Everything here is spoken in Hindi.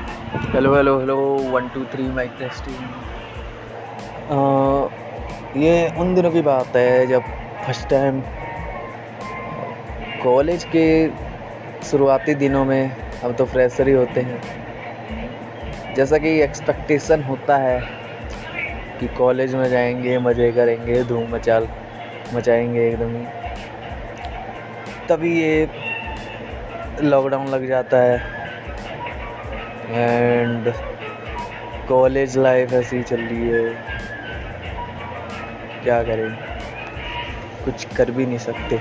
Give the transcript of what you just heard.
Hello hello hello one two three mic testing ये उन दिनों की बात है जब फ़र्स्ट टाइम कॉलेज के शुरुआती दिनों में हम तो फ्रेशर ही होते हैं। जैसा कि एक्सपेक्टेशन होता है कि कॉलेज में जाएँगे, मज़े करेंगे, धूम मचाल, मचाएँगे एकदम तभी ये लॉकडाउन लग जाता है। एंड कॉलेज लाइफ ऐसी चल रही है। क्या करें? कुछ कर भी नहीं सकते।